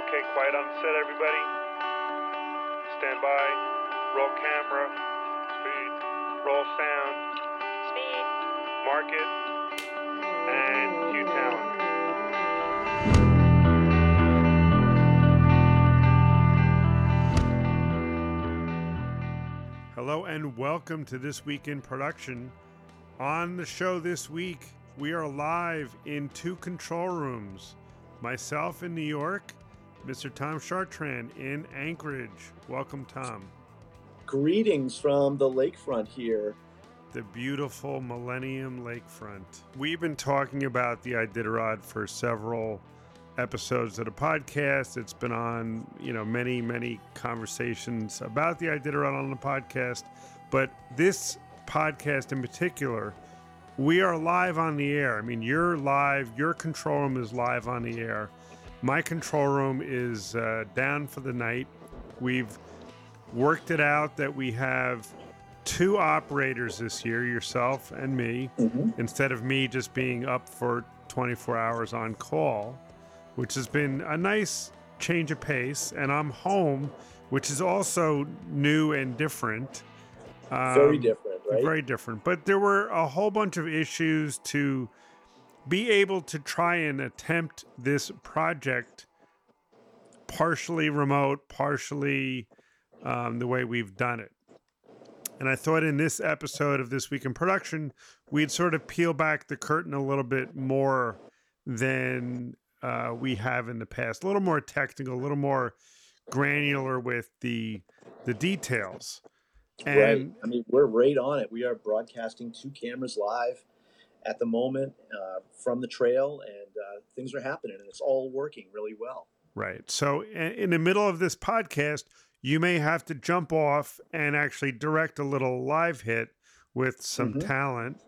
Okay, quiet on set, everybody. Stand by. Roll camera. Speed. Roll sound. Speed. Market. And cue talent. Hello and welcome to This Week in Production. On the show this week, we are live in two control rooms. Myself in New York, Mr. Tom Chartrand in Anchorage. Welcome, Tom. Greetings from the lakefront here. The beautiful Millennium Lakefront. We've been talking about the Iditarod for several episodes of the podcast. It's been on, you know, many, many conversations about the Iditarod on the podcast. But this podcast in particular, we are live on the air. I mean, you're live, your control room is live on the air. My control room is uh, down for the night. We've worked it out that we have two operators this year, yourself and me, Mhm. instead of me just being up for 24 hours on call, which has been a nice change of pace. And I'm home, which is also new and different. Very Um, different, right? very different. But there were a whole bunch of issues to be able to try and attempt this project partially remote, partially um, the way we've done it. And I thought in this episode of This Week in Production, we'd sort of peel back the curtain a little bit more than uh, we have in the past, a little more technical, a little more granular with the the details. right. I mean, we're right on it. We are broadcasting two cameras live at the moment uh, from the trail, and uh, things are happening, and it's all working really well. Right. So, in the middle of this podcast, you may have to jump off and actually direct a little live hit with some Mhm. talent.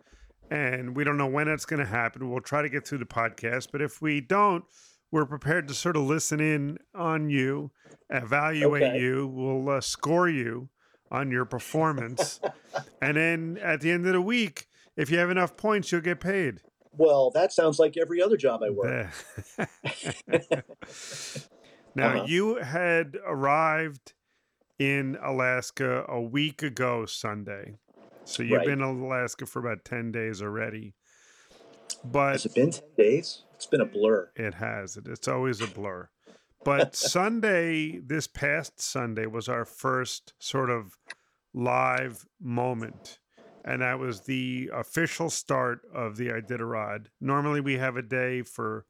And we don't know when it's going to happen. We'll try to get through the podcast. But if we don't, we're prepared to sort of listen in on you, evaluate Okay. you, we'll uh, score you on your performance. and then at the end of the week, if you have enough points, you'll get paid. Well, that sounds like every other job I work. Now, Uh-huh. you had arrived in Alaska a week ago Sunday. So you've Right. been in Alaska for about 10 days already. But Has it been 10 days? It's been a blur. it has it. It's always a blur. But Sunday, this past Sunday, was our first sort of live moment. And that was the official start of the Iditarod. Normally, we have a day for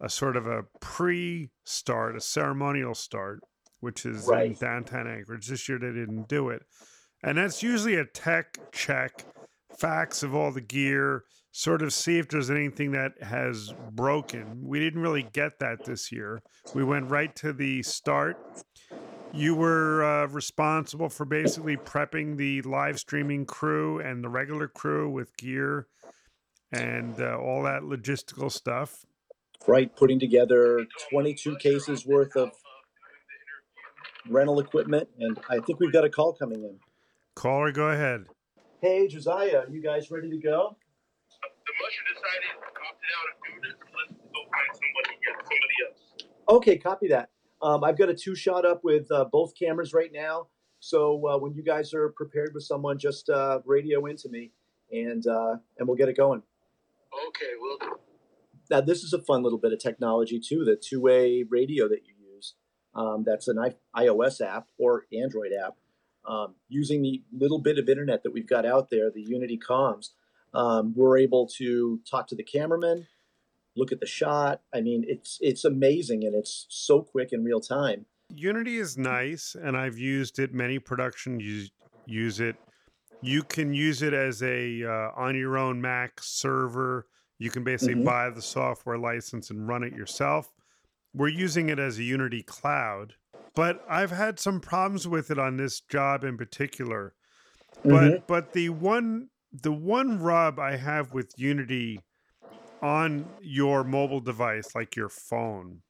a sort of a pre start, a ceremonial start, which is in downtown Anchorage. This year, they didn't do it. And that's usually a tech check, facts of all the gear, sort of see if there's anything that has broken. We didn't really get that this year. We went right to the start. You were uh, responsible for basically prepping the live streaming crew and the regular crew with gear and uh, all that logistical stuff. Right, putting together 22 cases worth of rental equipment, and I think we've got a call coming in. Caller, go ahead. Hey, Josiah, you guys ready to go? the musher decided to opt out of doing it, so let's go find somebody, somebody else. Okay, copy that. Um, I've got a two shot up with uh, both cameras right now. So uh, when you guys are prepared with someone, just uh, radio into me, and uh, and we'll get it going. Okay, well, do. Now this is a fun little bit of technology too. The two way radio that you use. Um, that's an I- iOS app or Android app. Um, using the little bit of internet that we've got out there, the Unity comms, um, we're able to talk to the cameraman, look at the shot. I mean, it's it's amazing and it's so quick in real time. Unity is nice, and I've used it. Many productions use, use it. You can use it as a uh, on your own Mac server. You can basically Mhm. buy the software license and run it yourself. We're using it as a Unity cloud, but I've had some problems with it on this job in particular. But but the one the one rub I have with Unity on your mobile device, like your phone,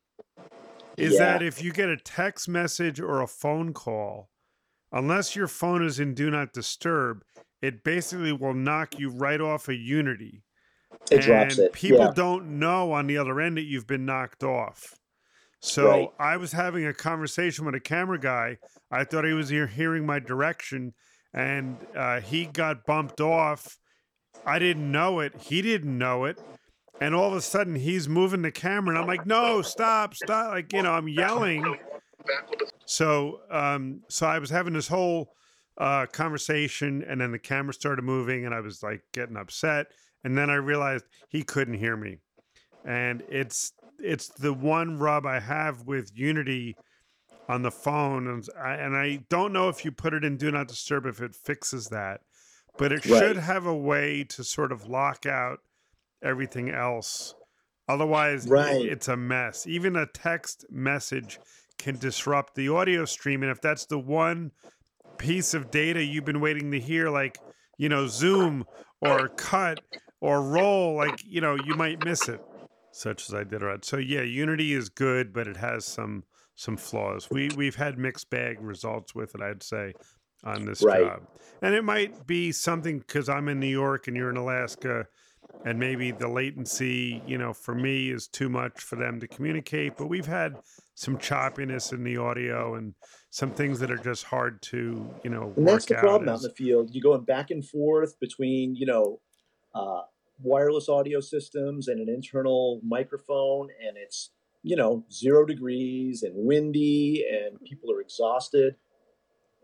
is Yeah. that if you get a text message or a phone call, unless your phone is in do not disturb, it basically will knock you right off of Unity. It drops and it. people yeah. don't know on the other end that you've been knocked off. So Right. I was having a conversation with a camera guy. I thought he was here hearing my direction, and uh, he got bumped off. I didn't know it. He didn't know it. And all of a sudden, he's moving the camera, and I'm like, "No, stop, stop!" Like you know, I'm yelling. Back with the So, um, so I was having this whole uh, conversation, and then the camera started moving, and I was like getting upset, and then I realized he couldn't hear me, and it's it's the one rub I have with Unity on the phone, and I, and I don't know if you put it in Do Not Disturb if it fixes that, but it should have a way to sort of lock out everything else. Otherwise, Right. it's a mess. Even a text message can disrupt the audio stream. And if that's the one piece of data you've been waiting to hear, like, you know, Zoom or cut or roll, like, you know, you might miss it, such as I did. Right. So yeah, Unity is good, but it has some some flaws. We we've had mixed bag results with it, I'd say, on this Right. job. And it might be something because I'm in New York and you're in Alaska and maybe the latency, you know, for me is too much for them to communicate. But we've had some choppiness in the audio and some things that are just hard to, you know, And that's the problem out. out in the field. You're going back and forth between, you know, uh, wireless audio systems and an internal microphone, and it's, you know, zero degrees and windy, and people are exhausted.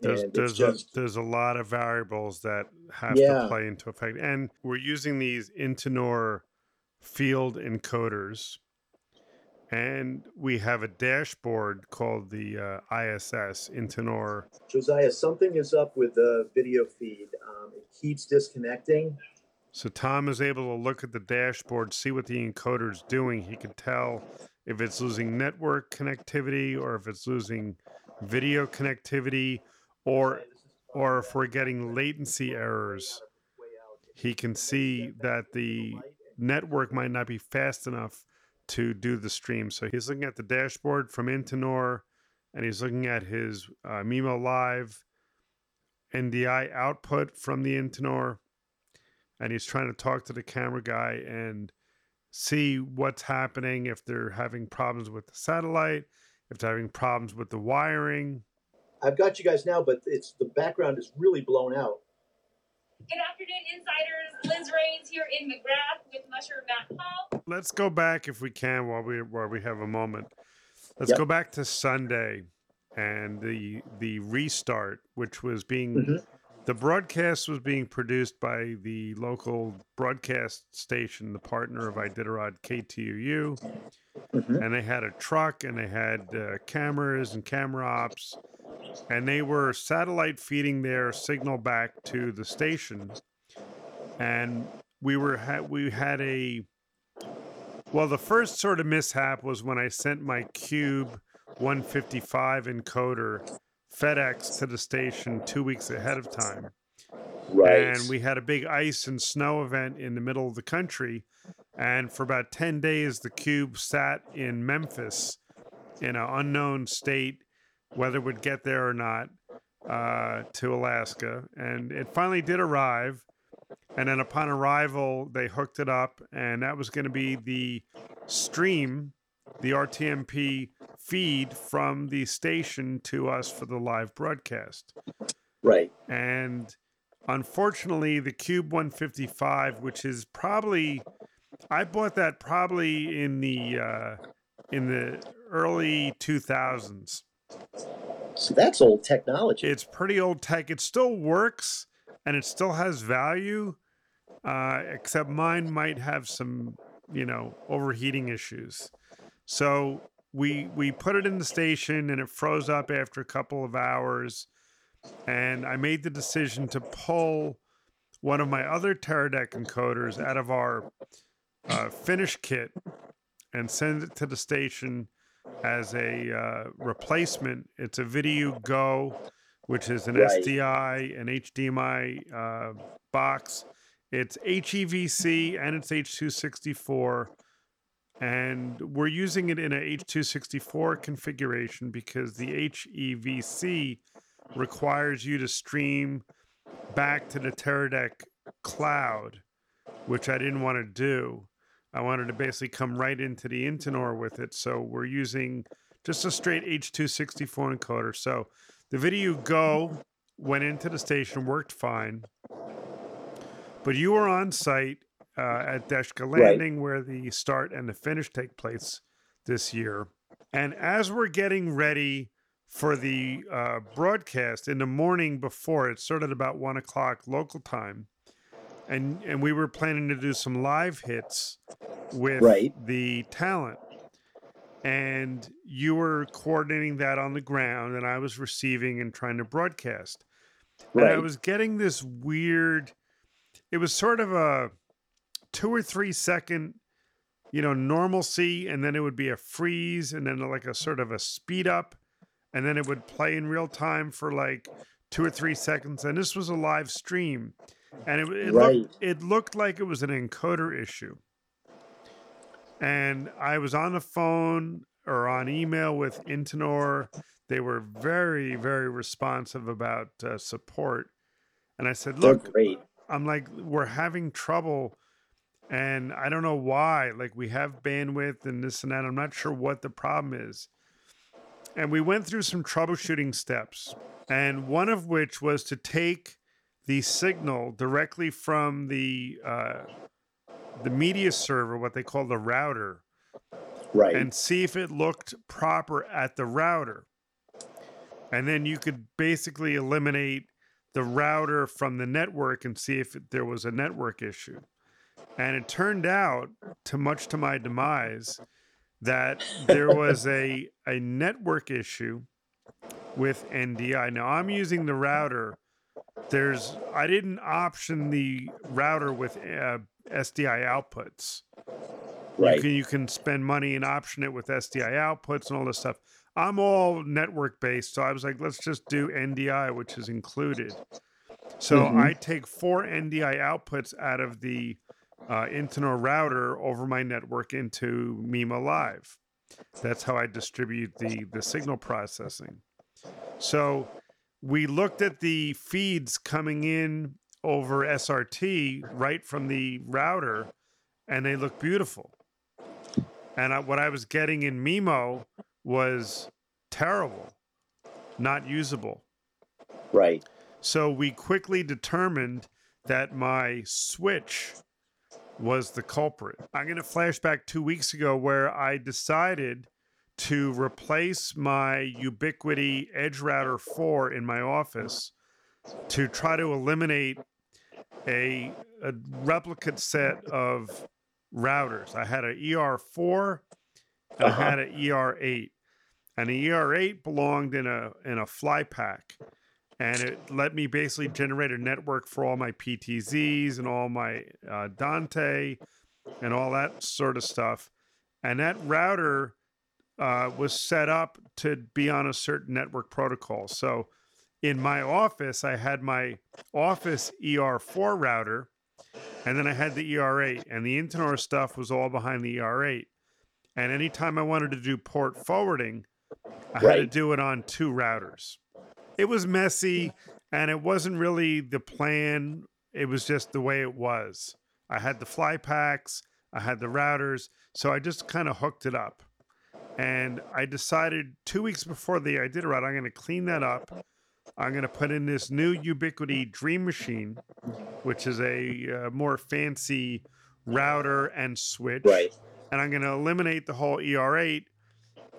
There's there's it's a, there's a lot of variables that have Yeah. to play into effect, and we're using these Intinor field encoders, and we have a dashboard called the uh, ISS Intinor. Josiah, something is up with the video feed. Um, it keeps disconnecting. So Tom is able to look at the dashboard, see what the encoder is doing. He can tell if it's losing network connectivity or if it's losing video connectivity or or if we're getting latency errors. He can see that the network might not be fast enough to do the stream. So he's looking at the dashboard from Intinor, and he's looking at his uh, Mimo Live NDI output from the Intinor, and he's trying to talk to the camera guy and see what's happening if they're having problems with the satellite, if they're having problems with the wiring. I've got you guys now, but it's the background is really blown out. Good afternoon, insiders. Liz Rains here in McGrath with Musher Matt Hall. Let's go back if we can while we while we have a moment. Let's Yep. go back to Sunday and the the restart, which was being Mhm. The broadcast was being produced by the local broadcast station, the partner of Iditarod KTUU. Mhm. and they had a truck and they had uh, cameras and camera ops and they were satellite feeding their signal back to the station and we were ha- we had a well the first sort of mishap was when i sent my cube 155 encoder fedex to the station two weeks ahead of time Right. and we had a big ice and snow event in the middle of the country. And for about 10 days, the cube sat in Memphis in an unknown state, whether it would get there or not, uh, to Alaska. And it finally did arrive. And then upon arrival, they hooked it up, and that was going to be the stream, the RTMP feed from the station to us for the live broadcast. right. And unfortunately, the Cube 155, which is probably, I bought that probably in the uh, in the early 2000s. So that's old technology. It's pretty old tech. It still works and it still has value, uh, except mine might have some, you know, overheating issues. So we we put it in the station and it froze up after a couple of hours, and I made the decision to pull one of my other Teradek encoders out of our uh, finish kit and send it to the station as a uh, replacement. It's a VidiU Go, which is an Right. SDI and HDMI uh, box. It's HEVC and it's H264. And we're using it in a H264 configuration because the HEVC requires you to stream back to the Teradek cloud, which I didn't want to do. I wanted to basically come right into the Intinor with it. So we're using just a straight H264 encoder. So the VidiU Go went into the station, worked fine. But you were on site uh, at Deshka Right. Landing where the start and the finish take place this year. And as we're getting ready for the uh, broadcast in the morning before, it started about one o'clock local time. And, and we were planning to do some live hits with Right. the talent. And you were coordinating that on the ground, and I was receiving and trying to broadcast. And I was getting this weird, it was sort of a two or three second, you know, normalcy, and then it would be a freeze, and then like a sort of a speed up, and then it would play in real time for like two or three seconds. And this was a live stream, and it, it Right. looked it looked like it was an encoder issue. And I was on the phone or on email with Intinor. They were very, very responsive about uh, support. And I said, look, great. I'm like, we're having trouble. And I don't know why. Like, we have bandwidth and this and that. I'm not sure what the problem is. And we went through some troubleshooting steps. And one of which was to take the signal directly from the uh, the media server, what they call the router, Right. and see if it looked proper at the router. And then you could basically eliminate the router from the network and see if there was a network issue. And it turned out, to much to my demise, that there was a, a network issue with NDI. Now I'm using the router. There's I didn't option the router with uh, SDI outputs. You right. can you can spend money and option it with SDI outputs and all this stuff. I'm all network based, so I was like, let's just do NDI, which is included. So Mhm. I take four NDI outputs out of the uh, Intinor router over my network into Mimo Live. That's how I distribute the the signal processing. So we looked at the feeds coming in over SRT right from the router, and they look beautiful. And I, what I was getting in Mimo was terrible, not usable. Right. So we quickly determined that my switch was the culprit. I'm going to flash back two weeks ago where I decided to replace my Ubiquiti Edge Router 4 in my office to try to eliminate a, a replicate set of routers. I had an ER4 and Uh-huh. I had an ER8. And the ER8 belonged in a in a fly pack and it let me basically generate a network for all my PTZs and all my uh, Dante and all that sort of stuff. And that router uh, was set up to be on a certain network protocol. So in my office, I had my office ER4 router, and then I had the ER8, and the Intinor stuff was all behind the ER8. And anytime I wanted to do port forwarding, I had to do it on two routers it was messy and it wasn't really the plan. It was just the way it was. I had the fly packs, I had the routers, so I just kind of hooked it up. And I decided two weeks before the I did a Iditarod, I'm going to clean that up. I'm going to put in this new Ubiquiti Dream Machine, which is a uh, more fancy router and switch Right. and I'm going to eliminate the whole ER8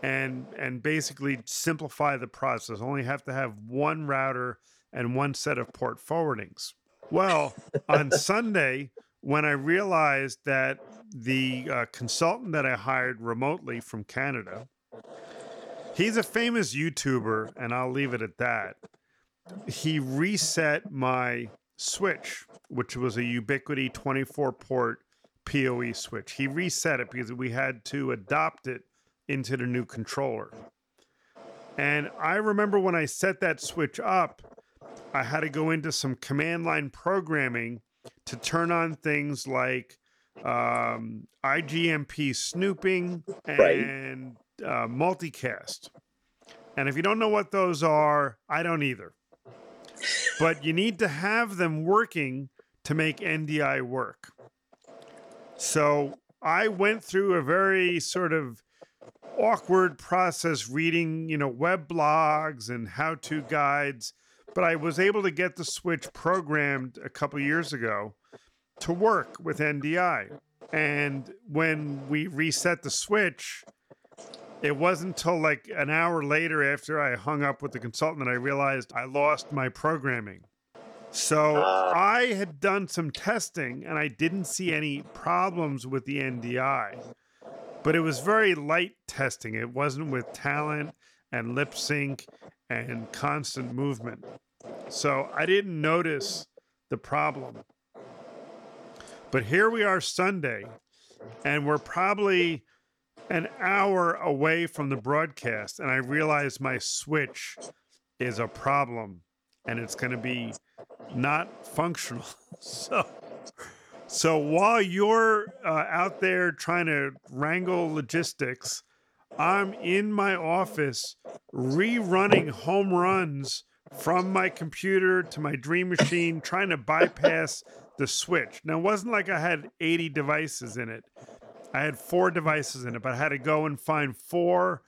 and and basically simplify the process. Only have to have one router and one set of port forwardings. Well, on Sunday, when I realized that the uh, consultant that I hired remotely from Canada, he's a famous YouTuber, and I'll leave it at that. He reset my switch, which was a Ubiquiti 24 port PoE switch. He reset it because we had to adopt it into the new controller. And I remember when I set that switch up, I had to go into some command line programming to turn on things like um, IGMP snooping and uh, multicast. And if you don't know what those are, I don't either. But you need to have them working to make NDI work. So I went through a very sort of awkward process reading, you know, web blogs and how-to guides, but I was able to get the switch programmed a couple years ago to work with NDI. And when we reset the switch, it wasn't until like an hour later after I hung up with the consultant that I realized I lost my programming. So Ah. I had done some testing and I didn't see any problems with the NDI, but it was very light testing. It wasn't with talent and lip sync and constant movement. So I didn't notice the problem. But here we are Sunday, and we're probably an hour away from the broadcast, and I realize my switch is a problem and it's going to be not functional. So, so while you're uh, out there trying to wrangle logistics, I'm in my office rerunning home runs from my computer to my dream machine, trying to bypass the switch. Now, it wasn't like I had 80 devices in it. I had four devices in it, but I had to go and find four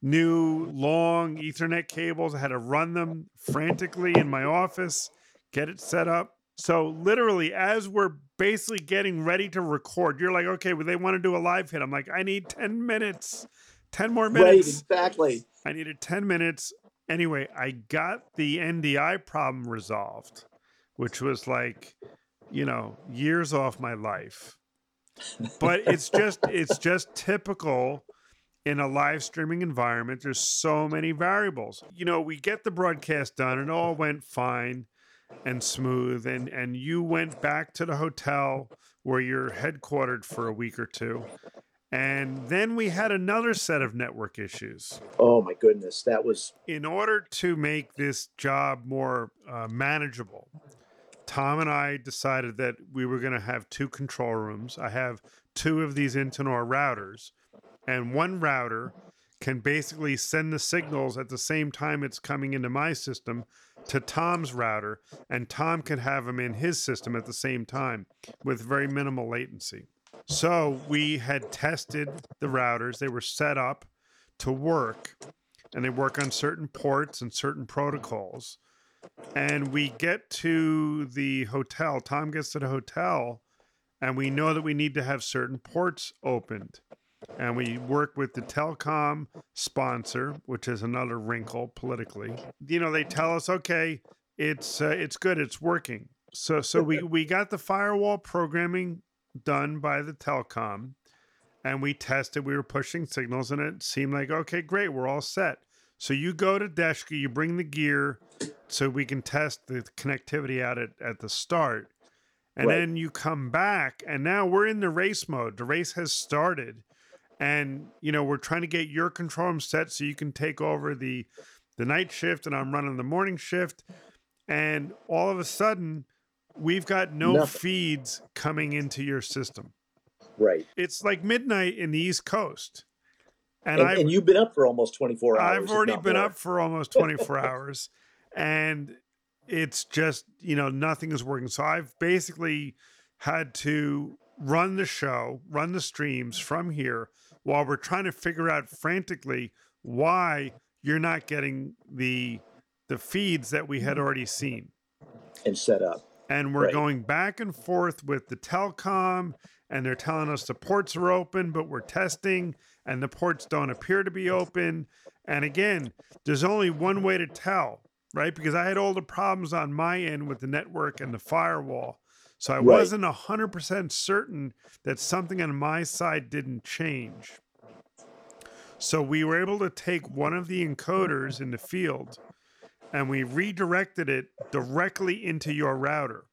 new long Ethernet cables. I had to run them frantically in my office, get it set up. So, literally, as we're basically getting ready to record, you're like, okay, well, they want to do a live hit. I'm like, I need 10 minutes, 10 more Right, minutes. exactly. I needed 10 minutes. Anyway, I got the NDI problem resolved, which was like, you know, years off my life. But it's just it's just typical in a live streaming environment. There's so many variables. You know, we get the broadcast done and all went fine and smooth and and you went back to the hotel where you're headquartered for a week or two. And then we had another set of network issues Oh my goodness, that was in order to make this job more uh, manageable, Tom and I decided that we were going to have two control rooms. I have two of these Intinor routers, and one router can basically send the signals at the same time it's coming into my system to Tom's router, and Tom can have them in his system at the same time with very minimal latency. So we had tested the routers, they were set up to work and they work on certain ports and certain protocols. And we get to the hotel. Tom gets to the hotel, and we know that we need to have certain ports opened. And we work with the telecom sponsor, which is another wrinkle politically. You know, they tell us, okay, it's uh, it's good, it's working. So so we we got the firewall programming done by the telecom and we tested we were pushing signals and it seemed like okay great we're all set so you go to Deshka, you bring the gear so we can test the connectivity out at, at the start and Right. then you come back and now we're in the race mode the race has started and you know we're trying to get your control room set so you can take over the the night shift and i'm running the morning shift and all of a sudden we've got no Nothing. feeds coming into your system right. it's like midnight in the East Coast. And, And, I've, and you've been up for almost 24 hours. I've already been more. up for almost 24 hours and it's just, you know, nothing is working. So I've basically had to run the show, run the streams from here while we're trying to figure out frantically why you're not getting the the feeds that we had already seen and set up. and we're Right. going back and forth with the telcom and they're telling us the ports are open but we're testing and the ports don't appear to be open and again there's only one way to tell right because i had all the problems on my end with the network and the firewall so i Right. wasn't 100% certain that something on my side didn't change so we were able to take one of the encoders in the field and we redirected it directly into your router,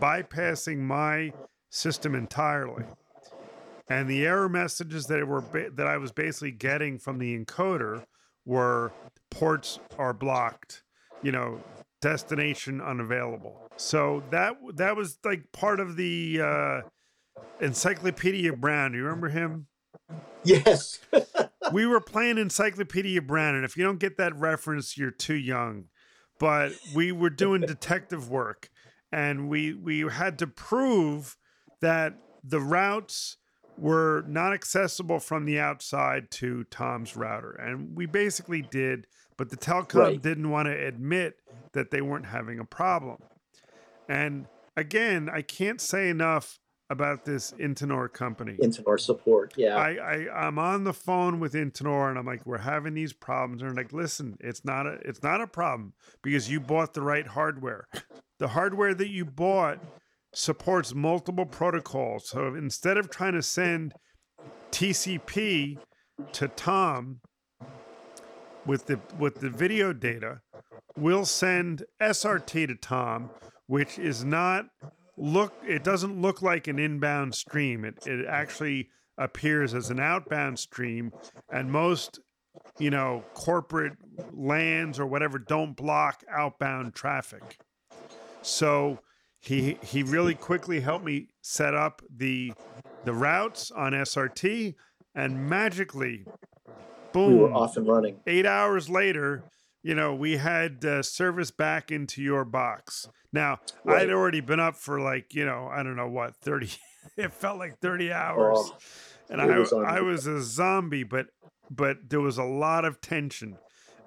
bypassing my system entirely. And the error messages that were ba- that I was basically getting from the encoder were ports are blocked, you know, destination unavailable. So that that was like part of the uh, Encyclopedia Brown. Do you remember him? Yes. we were playing Encyclopedia Brown, and if you don't get that reference, you're too young. But we were doing detective work, and we we had to prove that the routes were not accessible from the outside to Tom's router. And we basically did, but the telecom Right. didn't want to admit that they weren't having a problem. And again, I can't say enough about this Intinor company. Intinor support. Yeah. I, I I'm on the phone with Intinor and I'm like, we're having these problems. And they're like, listen, it's not a it's not a problem because you bought the right hardware. The hardware that you bought supports multiple protocols. So instead of trying to send TCP to Tom with the with the video data, we'll send SRT to Tom, which is not look it doesn't look like an inbound stream. It it actually appears as an outbound stream and most you know corporate lands or whatever don't block outbound traffic. So he he really quickly helped me set up the the routes on SRT and magically boom we were off and running. eight hours later, you know, we had uh, service back into your box. Now, Right. I'd already been up for like, you know, I don't know what, 30, it felt like 30 hours. Oh, and I, was I was a zombie, but, but there was a lot of tension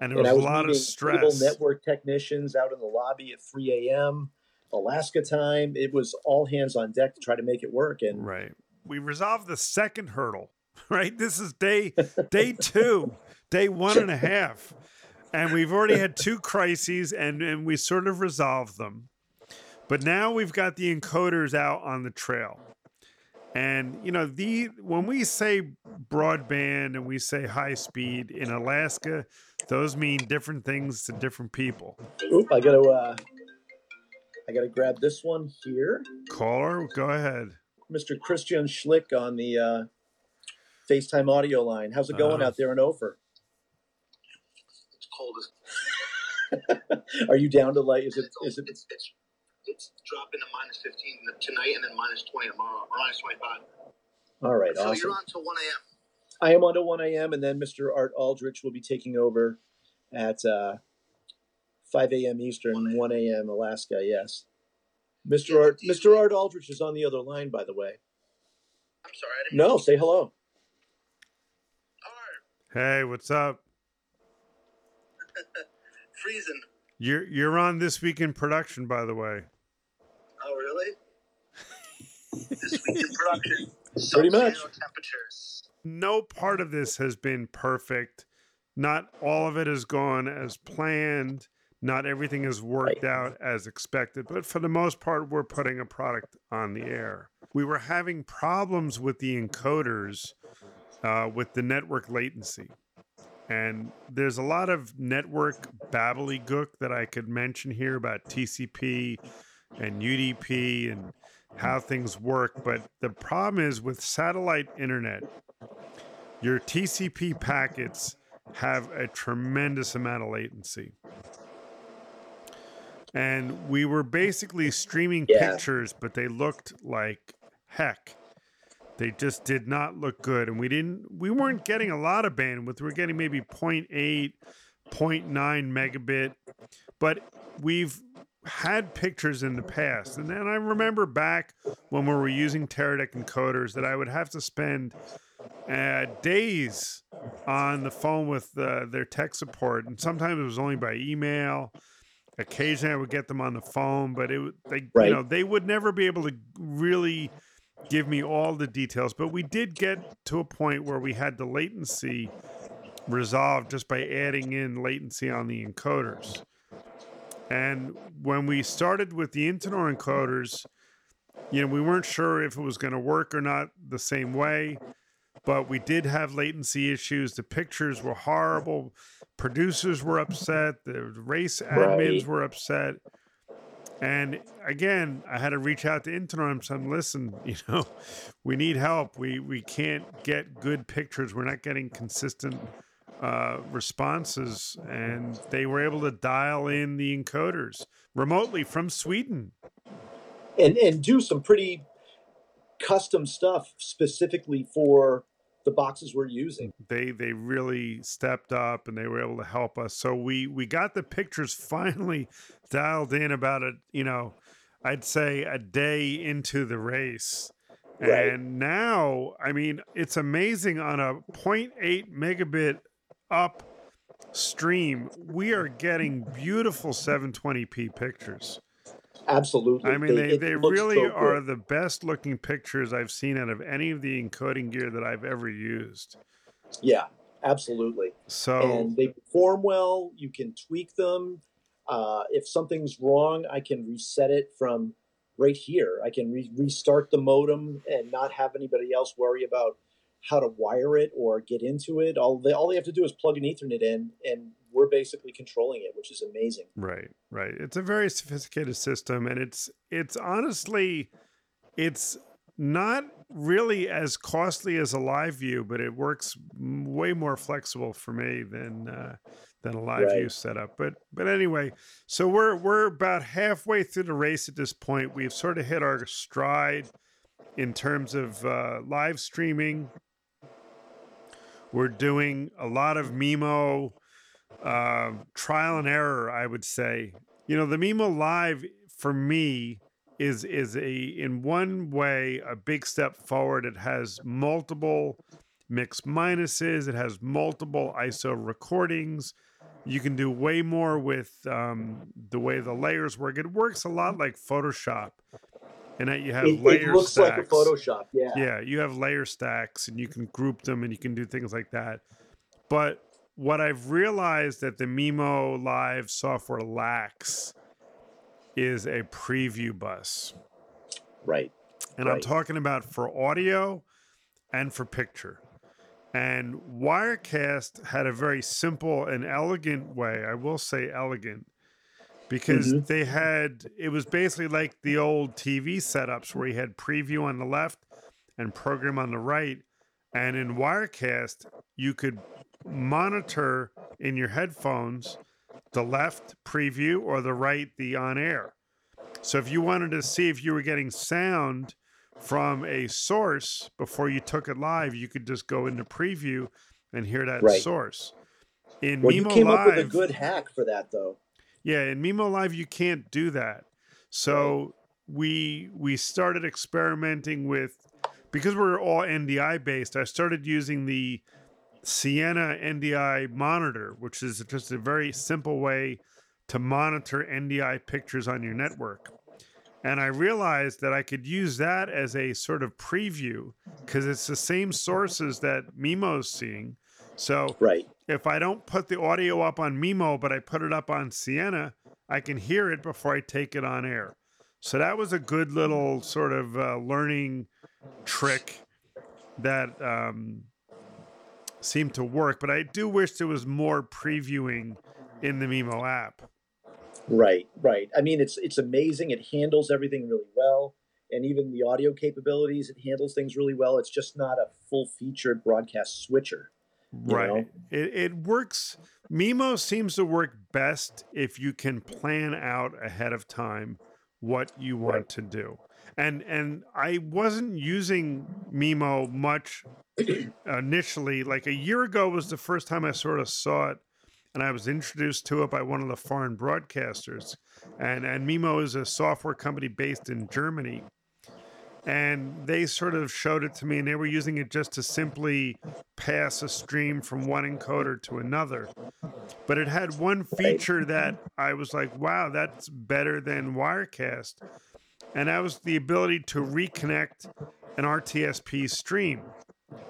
and there and was, I was a lot of stress. network technicians out in the lobby at 3 a.m. Alaska time. It was all hands on deck to try to make it work. And Right. We resolved the second hurdle, right? This is day day two, day one and a half. And we've already had two crises and, and we sort of resolved them. But now we've got the encoders out on the trail. And you know, the when we say broadband and we say high speed in Alaska, those mean different things to different people. oop, I gotta uh, I gotta grab this one here. Caller, go ahead. Mr. Christian Schlick on the uh, FaceTime audio line. How's it going Uh. out there in Ophir? It's cold as Are you down to like is it it's, is it it's, it's, it's dropping to minus 15 tonight and then minus 20 tomorrow, or minus 25. all right, So awesome. you're on till 1 a.m. I am on to 1 a.m. and then Mr. Art Aldrich will be taking over at uh, 5 a.m. Eastern, 1 a.m. Alaska. Yes, Mr. Art Mr. Art Aldrich is on the other line, by the way. I'm sorry, I didn't No, say hello. Art, Hey, what's up? freezing. You're you're on this week in production, by the way. Oh, really? this week in production. Pretty much. Temperatures. No part of this has been perfect. Not all of it has gone as planned. Not everything has worked out as expected, but for the most part, we're putting a product on the air. We were having problems with the encoders uh, with the network latency. And there's a lot of network babblygook that I could mention here about TCP and UDP and how things work. But the problem is with satellite internet, your TCP packets have a tremendous amount of latency. And we were basically streaming Yeah. pictures, but they looked like heck. They just did not look good. And we didn't we weren't getting a lot of bandwidth. We are getting maybe 0.8, 0.9 megabit. But we've had pictures in the past. And then I remember back when we were using Teradek encoders that I would have to spend uh, days on the phone with uh, their tech support, and sometimes it was only by email. Occasionally, I would get them on the phone, but it they Right. you know they would never be able to really give me all the details. But we did get to a point where we had the latency resolved just by adding in latency on the encoders. And when we started with the Intinor encoders, you know, we weren't sure if it was going to work or not the same way, but we did have latency issues. The pictures were horrible. Producers were upset. The race admins Right. were upset. And again, I had to reach out to Intinor and said, listen, you know, we need help. We we can't get good pictures. We're not getting consistent uh, responses. And they were able to dial in the encoders remotely from Sweden. and and do some pretty custom stuff specifically for the boxes we're using. they they really stepped up and they were able to help us so we we got the pictures finally dialed in about a you know i'd say a day into the race Right. And now, I mean, it's amazing on a 0.8 megabit up stream, we are getting beautiful 720p pictures. Absolutely. I mean, they, it they really so are the best looking pictures I've seen out of any of the encoding gear that I've ever used. Yeah, absolutely. So, and they perform well. You can tweak them. Uh, if something's wrong, I can reset it from right here. I can re- restart the modem and not have anybody else worry about how to wire it or get into it. All they all they have to do is plug an Ethernet in, and we're basically controlling it, which is amazing. Right, right. It's a very sophisticated system, and it's it's honestly, it's not really as costly as a LiveU, but it works way more flexible for me than uh, than a LiveU setup. But but anyway, so we're we're about halfway through the race at this point. We've sort of hit our stride in terms of uh, live streaming. We're doing a lot of Mimo uh, trial and error, I would say. You know, the Mimo Live for me is is a in one way a big step forward. It has multiple mix minuses. It has multiple ISO recordings. You can do way more with um, the way the layers work. It works a lot like Photoshop, in that you have It, layer it looks stacks. like a Photoshop. Yeah. Yeah, you have layer stacks and you can group them and you can do things like that. But what I've realized that the Mimo Live software lacks is a preview bus. Right. And I'm talking about for audio and for picture. And Wirecast had a very simple and elegant way, I will say elegant, because Mhm. they had it was basically like the old TV setups where you had preview on the left and program on the right. And in Wirecast, you could monitor in your headphones the left preview or the right the on air. So if you wanted to see if you were getting sound from a source before you took it live, you could just go into preview and hear that Right. source. In Well, Mimo you came Live, up with a good hack for that, though. Yeah, in Mimo Live you can't do that. So we we started experimenting with because we're all NDI based. I started using the Sienna NDI monitor, which is just a very simple way to monitor NDI pictures on your network. And I realized that I could use that as a sort of preview because it's the same sources that Mimo's seeing. So Right. If I don't put the audio up on Mimo, but I put it up on Sienna, I can hear it before I take it on air. So that was a good little sort of uh, learning trick that um, seemed to work. But I do wish there was more previewing in the Mimo app. Right, right. I mean, it's it's amazing. It handles everything really well, and even the audio capabilities, it handles things really well. It's just not a full featured broadcast switcher. Right. know? It, it works. Mimo seems to work best if you can plan out ahead of time what you want Right. to do. And and I wasn't using Mimo much initially. Like a year ago was the first time I sort of saw it, and I was introduced to it by one of the foreign broadcasters. And and Mimo is a software company based in Germany. And they sort of showed it to me, and they were using it just to simply pass a stream from one encoder to another. But it had one feature that I was like, wow, that's better than Wirecast. And that was the ability to reconnect an RTSP stream.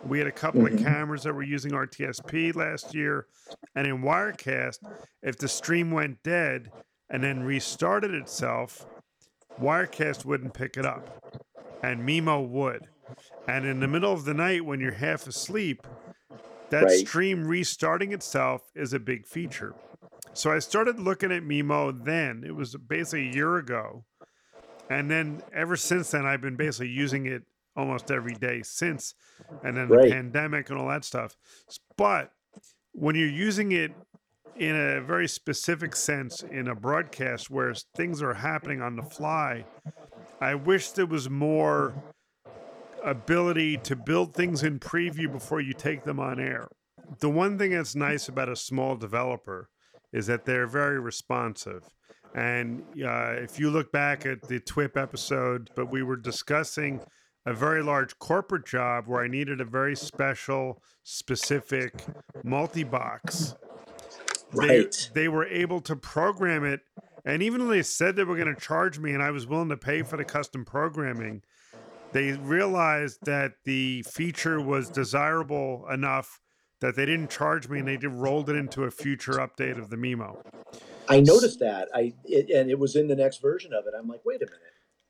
We had a couple of Mhm. cameras that were using RTSP last year. And in Wirecast, if the stream went dead and then restarted itself, Wirecast wouldn't pick it up and Mimo would. And in the middle of the night when you're half asleep, that Right. stream restarting itself is a big feature. So I started looking at Mimo then. It was basically a year ago. And then ever since then, I've been basically using it almost every day since. And then Right. the pandemic and all that stuff. But when you're using it in a very specific sense in a broadcast where things are happening on the fly, I wish there was more ability to build things in preview before you take them on air. The one thing that's nice about a small developer is that they're very responsive. And uh, if you look back at the TWIP episode, but we were discussing a very large corporate job where I needed a very special, specific multi box. Right. They, they were able to program it. And even though they said they were going to charge me and I was willing to pay for the custom programming, they realized that the feature was desirable enough that they didn't charge me and they just rolled it into a future update of the Mimo. I noticed that. I it, and it was in the next version of it. I'm like, wait a minute.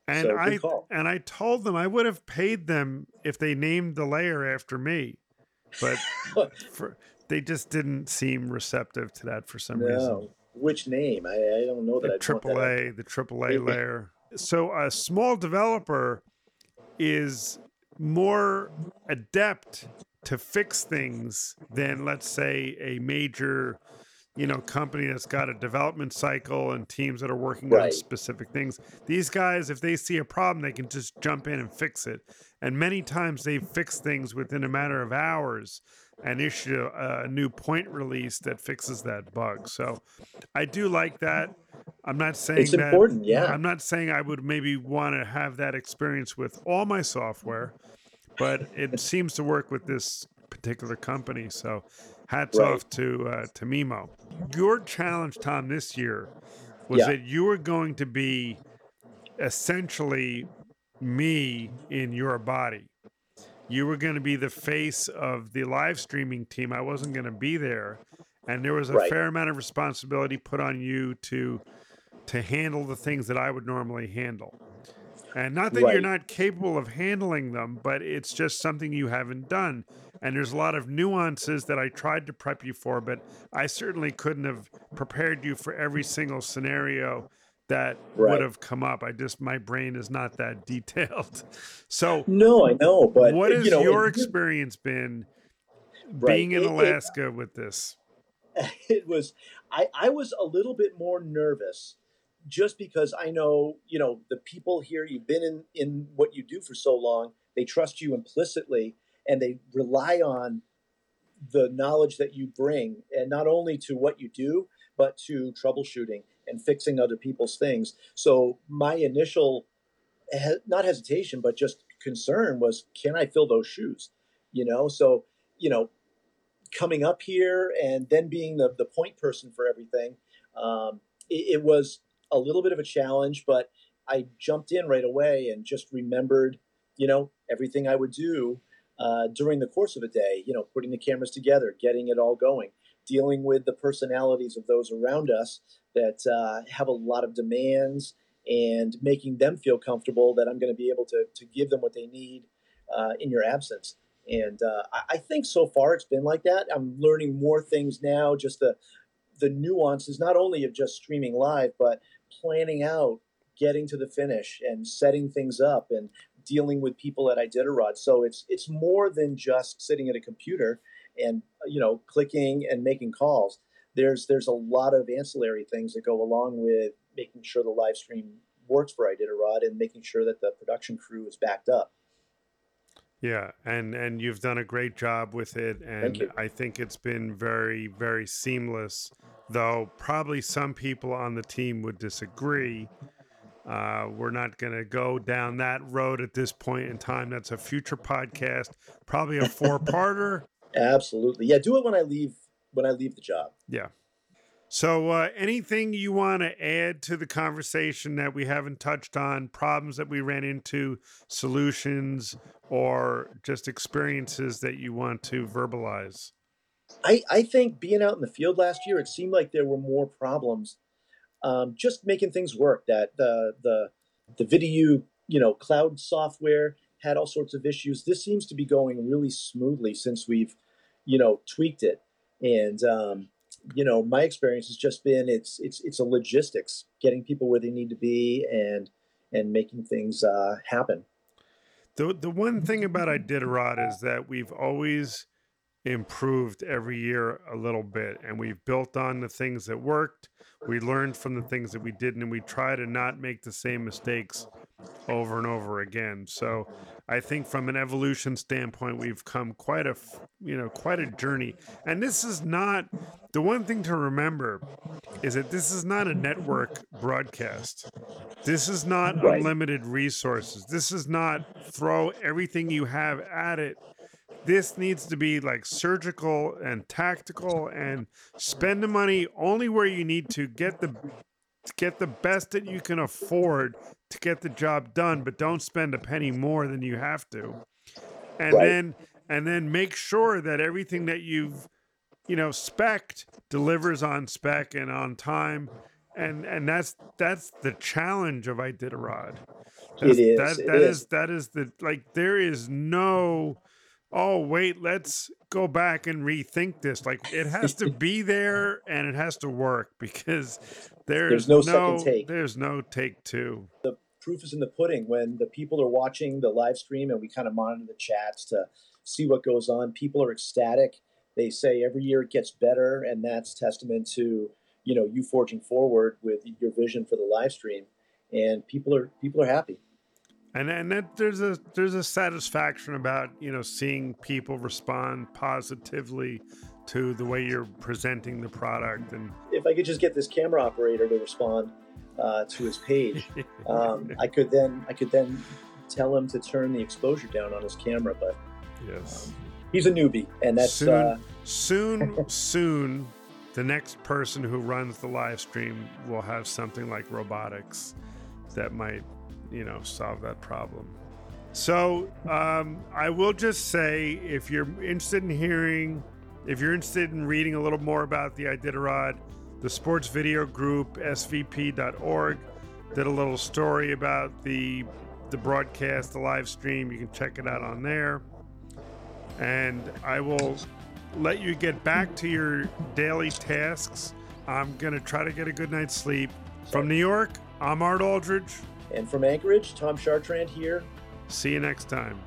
And So, I call. and I told them I would have paid them if they named the layer after me, but for, they just didn't seem receptive to that for some reason. Which name? I, I don't know that The triple A, the triple A layer. So a small developer is more adept to fix things than let's say a major you know company that's got a development cycle and teams that are working on specific things. These guys if they see a problem they can just jump in and fix it. And many times they fix things within a matter of hours and issue a, new point release that fixes that bug so i do like that i'm not saying It's that important, yeah. i'm not saying i would maybe want to have that experience with all my software but it seems to work with this particular company. So, hats Right. off to uh, to Mimo. Your challenge, Tom, this year was Yeah. that you were going to be essentially me in your body. You were going to be the face of the live streaming team. I wasn't going to be there, and there was a Right. fair amount of responsibility put on you to to handle the things that I would normally handle. And not that you're not capable of handling them, but it's just something you haven't done. And there's a lot of nuances that I tried to prep you for, but I certainly couldn't have prepared you for every single scenario that would have come up. I just my brain is not that detailed. So No, I know, but what has you know, your it- experience been Right. being in It- it- Alaska with this? it was I, I was a little bit more nervous just because I know, you know, the people here, you've been in, in what you do for so long, they trust you implicitly and they rely on the knowledge that you bring and not only to what you do, but to troubleshooting and fixing other people's things. So my initial not hesitation, but just concern was, can I fill those shoes? You know, so you know, coming up here and then being the, the point person for everything, um, it, it was a little bit of a challenge, but I jumped in right away and just remembered, you know, everything I would do uh, during the course of a day, you know, putting the cameras together, getting it all going, dealing with the personalities of those around us that uh, have a lot of demands and making them feel comfortable that I'm going to be able to, to give them what they need uh, in your absence. And uh, I, I think so far it's been like that. I'm learning more things now, just the the nuances, not only of just streaming live, but planning out, getting to the finish, and setting things up, and dealing with people at Iditarod. So it's it's more than just sitting at a computer and you know clicking and making calls. There's there's a lot of ancillary things that go along with making sure the live stream works for Iditarod and making sure that the production crew is backed up. Yeah, and and you've done a great job with it, and. I think it's been very very seamless. Though probably some people on the team would disagree. Uh, we're not going to go down that road at this point in time. That's a future podcast, probably a four-parter. Absolutely, yeah. Do it when I leave when I leave the job. Yeah. So, uh, anything you want to add to the conversation that we haven't touched on? Problems that we ran into, solutions, or just experiences that you want to verbalize? I, I think being out in the field last year, it seemed like there were more problems. Um, just making things work. That the the the video, you know, cloud software had all sorts of issues. This seems to be going really smoothly since we've, you know, tweaked it. And um, you know, my experience has just been it's it's it's a logistics, getting people where they need to be, and and making things uh, happen. The the one thing about Iditarod is that we've always improved every year a little bit and we've built on the things that worked. We learned from the things that we didn't and we try to not make the same mistakes over and over again. So i think from an evolution standpoint we've come quite a you know quite a journey. And this is not the one thing to remember is that this is not a network broadcast. This is not right. unlimited resources. This is not throw everything you have at it this needs to be like surgical and tactical and spend the money only where you need to get the get the best that you can afford to get the job done but don't spend a penny more than you have to and right. then and then make sure that everything that you've you know spec delivers on spec and on time and and that's that's the challenge of Iditarod. That's, it is. That, it that is. is that is the like there is no oh wait let's go back and rethink this. Like it has to be there and it has to work because there's, there's no, no second take. there's no take two. The proof is in the pudding. When the people are watching the live stream and we kind of monitor the chats to see what goes on people are ecstatic. They say every year it gets better and that's testament to you know you forging forward with your vision for the live stream and people are people are happy and and that there's a there's a satisfaction about you know seeing people respond positively to the way you're presenting the product and if i could just get this camera operator to respond uh, to his page um, i could then i could then tell him to turn the exposure down on his camera but yes. um, he's a newbie and that's soon uh, soon soon the next person who runs the live stream will have something like robotics that might you know solve that problem. So um, I will just say, if you're interested in hearing, if you're interested in reading a little more about the Iditarod, the Sports Video Group svp.org did a little story about the the broadcast, the live stream. You can check it out on there. And I will let you get back to your daily tasks. I'm going to try to get a good night's sleep. From New York, I'm Art Aldridge. And from Anchorage, Tom Chartrand here. See you next time.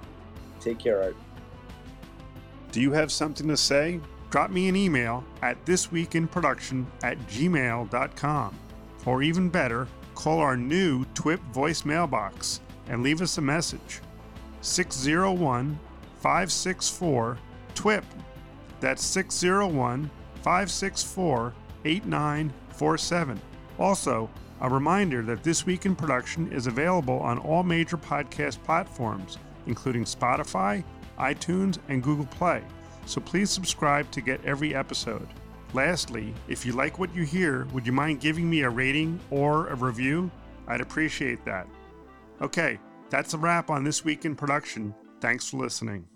Take care, Art. Do you have something to say? Drop me an email at thisweekinproduction at gmail.com. Or even better, call our new TWIP voicemail box and leave us a message. 601 564 TWIP. That's 601 564 8947. Also, a reminder that This Week in Production is available on all major podcast platforms, including Spotify, iTunes, and Google Play, so please subscribe to get every episode. Lastly, if you like what you hear, would you mind giving me a rating or a review? I'd appreciate that. Okay, that's a wrap on This Week in Production. Thanks for listening.